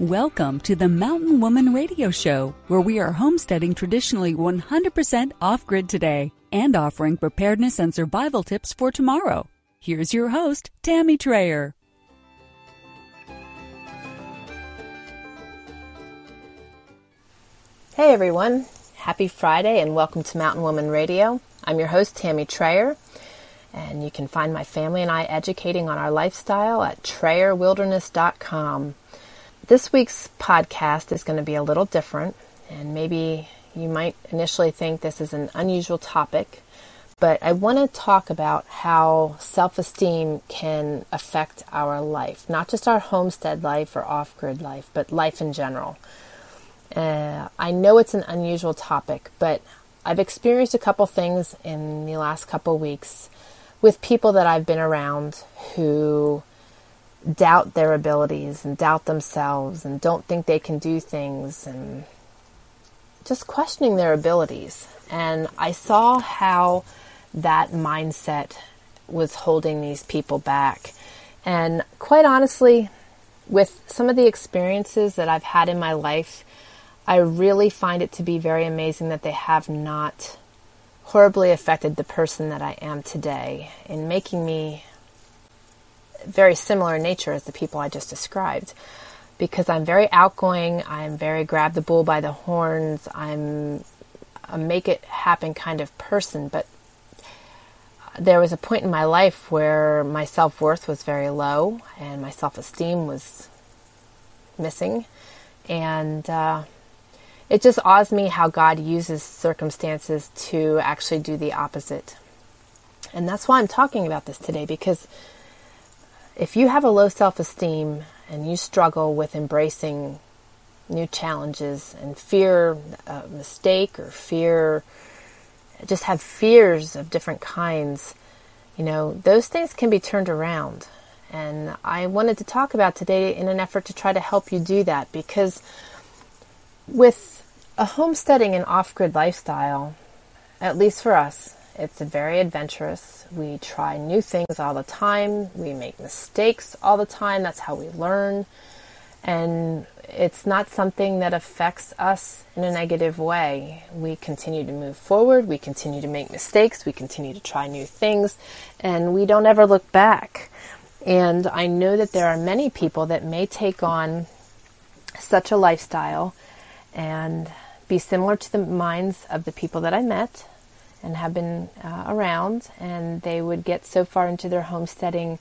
Welcome to the Mountain Woman Radio Show, where we are homesteading traditionally 100% off grid today and offering preparedness and survival tips for tomorrow. Here's your host, Tammy Trayer. Hey everyone, happy Friday and welcome to Mountain Woman Radio. I'm your host, Tammy Trayer, and you can find my family and I educating on our lifestyle at TrayerWilderness.com. This week's podcast is going to be a little different, and maybe you might initially think this is an unusual topic, but I want to talk about how self esteem can affect our life, not just our homestead life or off grid life, but life in general. Uh, I know it's an unusual topic, but I've experienced a couple things in the last couple weeks with people that I've been around who doubt their abilities and doubt themselves and don't think they can do things and just questioning their abilities. And I saw how that mindset was holding these people back. And quite honestly, with some of the experiences that I've had in my life, I really find it to be very amazing that they have not horribly affected the person that I am today in making me very similar in nature as the people I just described. Because I'm very outgoing, I'm very grab the bull by the horns, I'm a make it happen kind of person, but there was a point in my life where my self worth was very low and my self esteem was missing. And uh, it just awes me how God uses circumstances to actually do the opposite. And that's why I'm talking about this today because if you have a low self esteem and you struggle with embracing new challenges and fear a mistake or fear, just have fears of different kinds, you know, those things can be turned around. And I wanted to talk about today in an effort to try to help you do that because with a homesteading and off grid lifestyle, at least for us, it's very adventurous. We try new things all the time. We make mistakes all the time. That's how we learn. And it's not something that affects us in a negative way. We continue to move forward. We continue to make mistakes. We continue to try new things. And we don't ever look back. And I know that there are many people that may take on such a lifestyle and be similar to the minds of the people that I met and have been uh, around, and they would get so far into their homesteading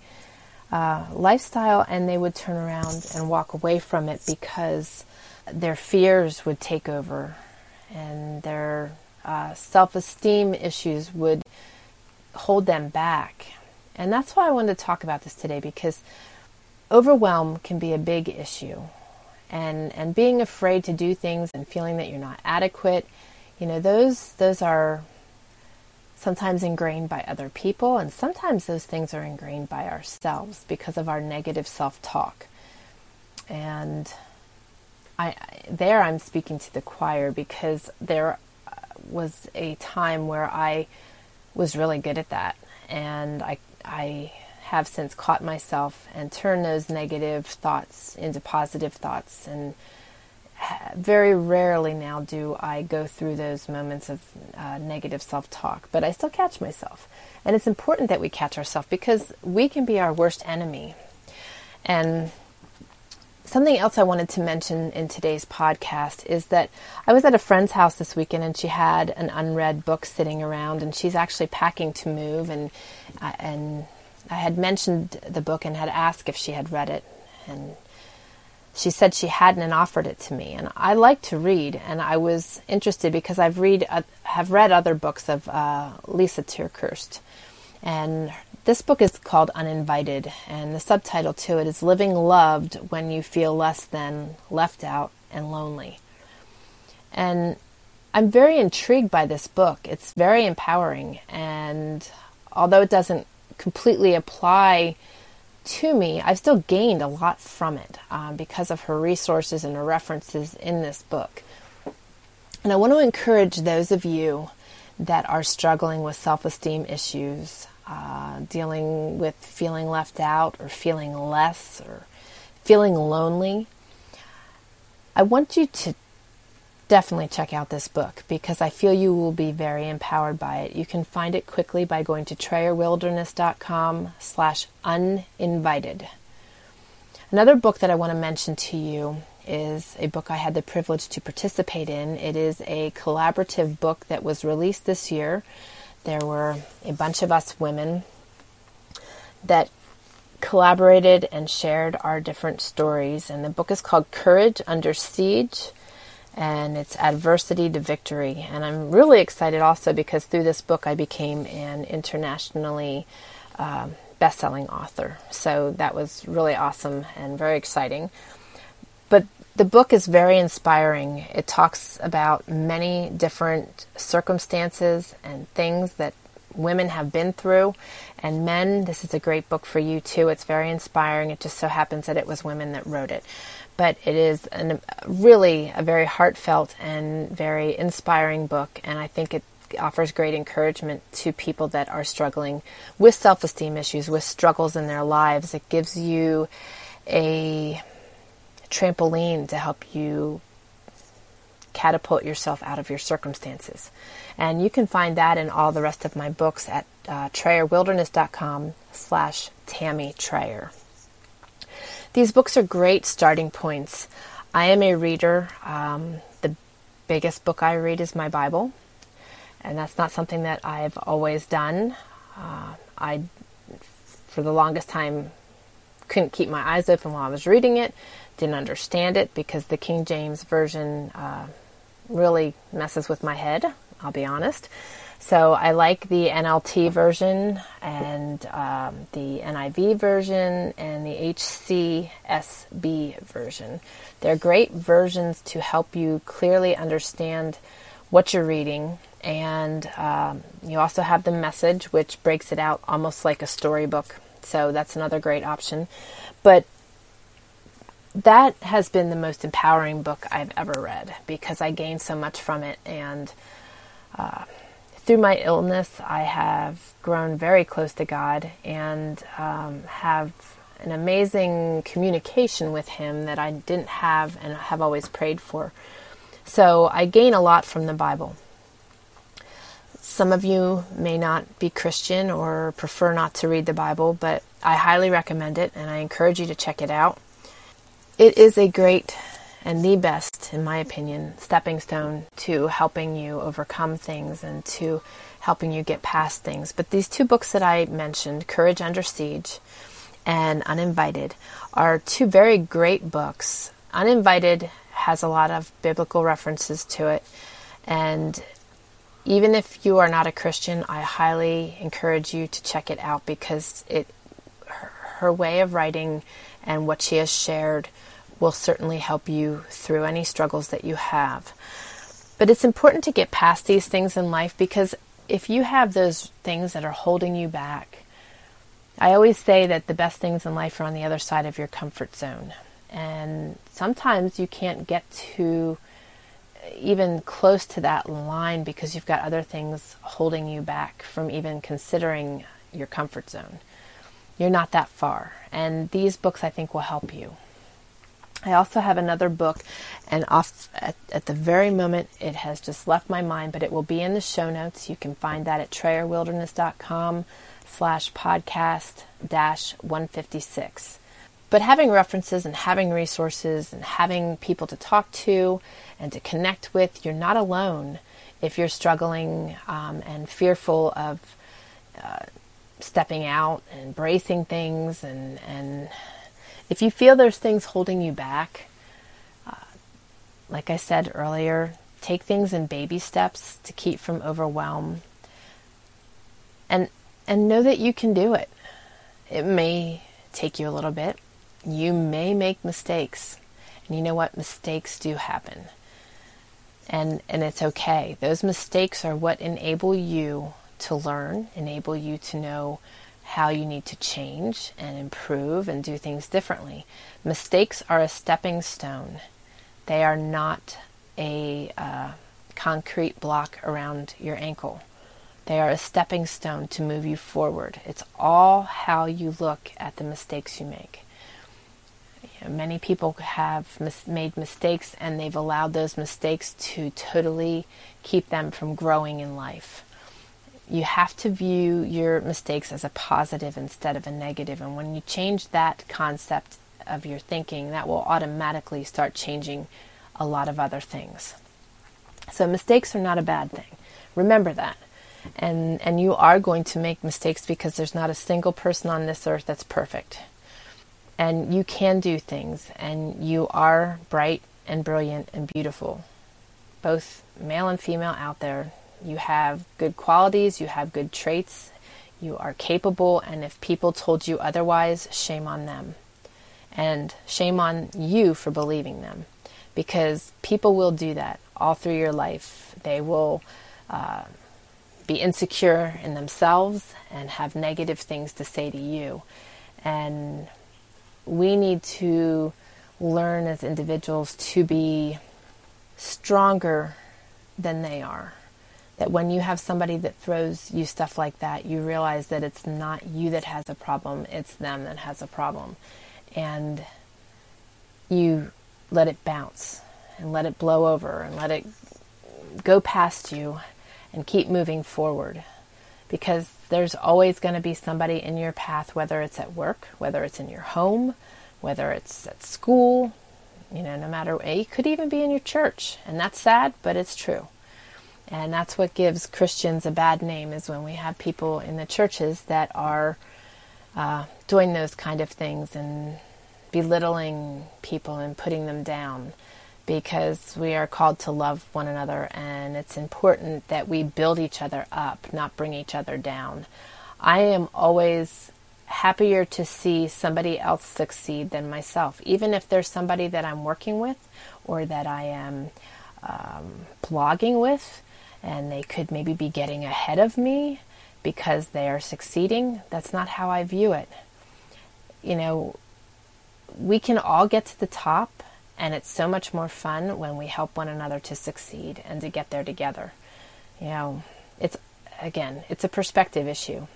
uh, lifestyle and they would turn around and walk away from it because their fears would take over and their uh, self esteem issues would hold them back. And that's why I wanted to talk about this today because overwhelm can be a big issue. And, and being afraid to do things and feeling that you're not adequate, you know, those, those are sometimes ingrained by other people, and sometimes those things are ingrained by ourselves because of our negative self talk. And I, there I'm speaking to the choir because there was a time where I was really good at that, and I, I have since caught myself and turned those negative thoughts into positive thoughts and very rarely now do I go through those moments of uh, negative self talk, but I still catch myself. And it's important that we catch ourselves because we can be our worst enemy. And something else I wanted to mention in today's podcast is that I was at a friend's house this weekend and she had an unread book sitting around and she's actually packing to move and uh, and I had mentioned the book and had asked if she had read it and she said she hadn't and offered it to me. And I like to read, and I was interested because I've read uh, have read other books of uh, Lysa TerKeurst, and this book is called Uninvited, and the subtitle to it is Living Loved When You Feel Less Than, Left Out, and Lonely. And I'm very intrigued by this book. It's very empowering, and although it doesn't completely apply to me, I've still gained a lot from it um, because of her resources and her references in this book. And I want to encourage those of you that are struggling with self esteem issues, uh, dealing with feeling left out or feeling less or feeling lonely. I want you to definitely check out this book because I feel you will be very empowered by it. You can find it quickly by going to trayerwilderness.com slash uninvited. Another book that I want to mention to you is a book I had the privilege to participate in. It is a collaborative book that was released this year. There were a bunch of us women that collaborated and shared our different stories. And the book is called Courage Under Siege and it's Adversity to Victory. And I'm really excited also because through this book I became an internationally uh, best selling author. So that was really awesome and very exciting. But the book is very inspiring. It talks about many different circumstances and things that women have been through. And men, this is a great book for you too. It's very inspiring. It just so happens that it was women that wrote it but it is an, really a very heartfelt and very inspiring book, and I think it offers great encouragement to people that are struggling with self esteem issues, with struggles in their lives. It gives you a trampoline to help you catapult yourself out of your circumstances. And you can find that in all the rest of my books at uh, slash Tammy Trayer. These books are great starting points. I am a reader. Um, the biggest book I read is my Bible, and that's not something that I've always done. Uh, I, for the longest time, couldn't keep my eyes open while I was reading it, didn't understand it because the King James Version uh, really messes with my head, I'll be honest. So I like the NLT version and um, the NIV version and the HCSB version. They're great versions to help you clearly understand what you're reading. And um, you also have the message, which breaks it out almost like a storybook. So that's another great option. But that has been the most empowering book I've ever read because I gained so much from it. And uh, through my illness, I have grown very close to God and um, have an amazing communication with Him that I didn't have and have always prayed for. So I gain a lot from the Bible. Some of you may not be Christian or prefer not to read the Bible, but I highly recommend it and I encourage you to check it out. It is a great and the best, in my opinion, stepping stone to helping you overcome things and to helping you get past things. But these two books that I mentioned, Courage Under Siege and Uninvited, are two very great books. Uninvited has a lot of biblical references to it. And even if you are not a Christian, I highly encourage you to check it out because it her, her way of writing and what she has shared will certainly help you through any struggles that you have. But it's important to get past these things in life because if you have those things that are holding you back, I always say that the best things in life are on the other side of your comfort zone. And sometimes you can't get to even close to that line because you've got other things holding you back from even considering your comfort zone. You're not that far. And these books, I think, will help you. I also have another book, and off at, at, the very moment it has just left my mind, but it will be in the show notes. You can find that at trayerwilderness.com slash podcast dash 156. But having references and having resources and having people to talk to and to connect with, you're not alone if you're struggling um, and fearful of uh, stepping out and bracing things and, and If you feel there's things holding you back, uh, like I said earlier, take things in baby steps to keep from overwhelm. And and know that you can do it. It may take you a little bit. You may make mistakes. And you know what? Mistakes do happen. And and it's okay. Those mistakes are what enable you to learn, enable you to know how you need to change and improve and do things differently. Mistakes are a stepping stone. They are not a uh, concrete block around your ankle. They are a stepping stone to move you forward. It's all how you look at the mistakes you make. Many people have mis- made mistakes and they've allowed those mistakes to totally keep them from growing in life. You have to view your mistakes as a positive instead of a negative. And when you change that concept of your thinking, that will automatically start changing a lot of other things. So mistakes are not a bad thing. Remember that. And and you are going to make mistakes because there's not a single person on this earth that's perfect. And you can do things and you are bright and brilliant and beautiful. Both male and female out there. You have good qualities, you have good traits, you are capable, and if people told you otherwise, shame on them. And shame on you for believing them because people will do that all through your life. They will uh, be insecure in themselves and have negative things to say to you. And we need to learn as individuals to be stronger than they are. That when you have somebody that throws you stuff like that, you realize that it's not you that has a problem, it's them that has a problem. And you let it bounce and let it blow over and let it go past you and keep moving forward. Because there's always going to be somebody in your path whether it's at work whether it's in your home whether it's at school you know no matter it could even be in your church. And that's sad but it's true and that's what gives christians a bad name is when we have people in the churches that are uh, doing those kind of things and belittling people and putting them down because we are called to love one another and it's important that we build each other up, not bring each other down. I am always happier to see somebody else succeed than myself, even if there's somebody that I'm working with or that I am um, blogging with, and they could maybe be getting ahead of me because they are succeeding. That's not how I view it. You know, we can all get to the top, and it's so much more fun when we help one another to succeed and to get there together. You know, it's again, it's a perspective issue.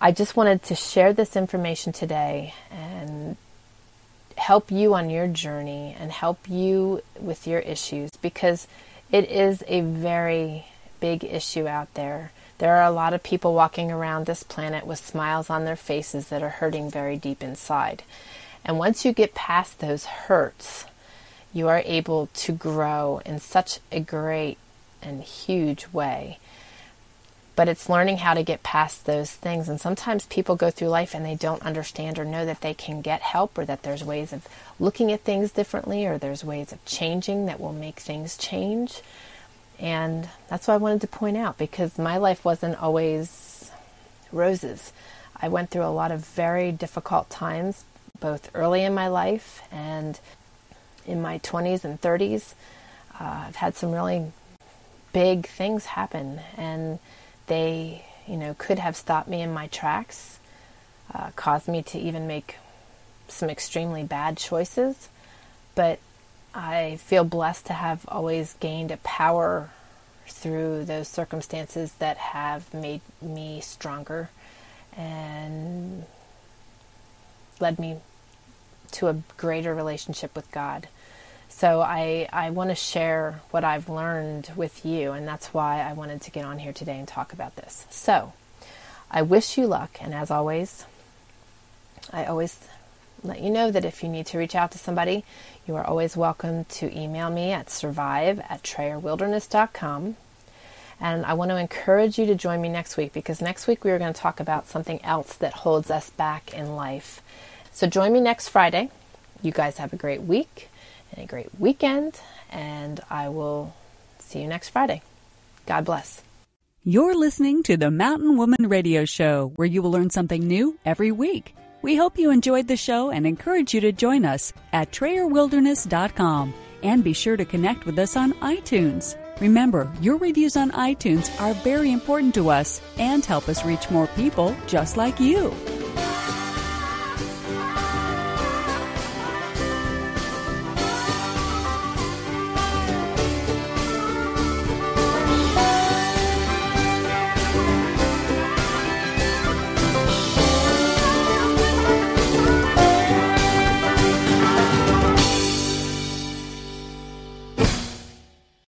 I just wanted to share this information today and help you on your journey and help you with your issues because it is a very big issue out there. There are a lot of people walking around this planet with smiles on their faces that are hurting very deep inside. And once you get past those hurts, you are able to grow in such a great and huge way. But it's learning how to get past those things. And sometimes people go through life and they don't understand or know that they can get help or that there's ways of looking at things differently or there's ways of changing that will make things change. And that's what I wanted to point out because my life wasn't always roses. I went through a lot of very difficult times, both early in my life and in my 20s and 30s. Uh, I've had some really big things happen, and they, you know, could have stopped me in my tracks, uh, caused me to even make some extremely bad choices. But I feel blessed to have always gained a power through those circumstances that have made me stronger and led me to a greater relationship with God. So I, I want to share what I've learned with you, and that's why I wanted to get on here today and talk about this. So I wish you luck, and as always, I always let you know that if you need to reach out to somebody, you are always welcome to email me at survive at trayerwilderness.com. And I want to encourage you to join me next week because next week we are going to talk about something else that holds us back in life So join me next Friday. You guys have a great week and a great weekend, and I will see you next Friday. God bless. You're listening to the Mountain Woman Radio Show, where you will learn something new every week. We hope you enjoyed the show and encourage you to join us at TrayerWilderness.com and be sure to connect with us on iTunes. Remember, your reviews on iTunes are very important to us and help us reach more people just like you.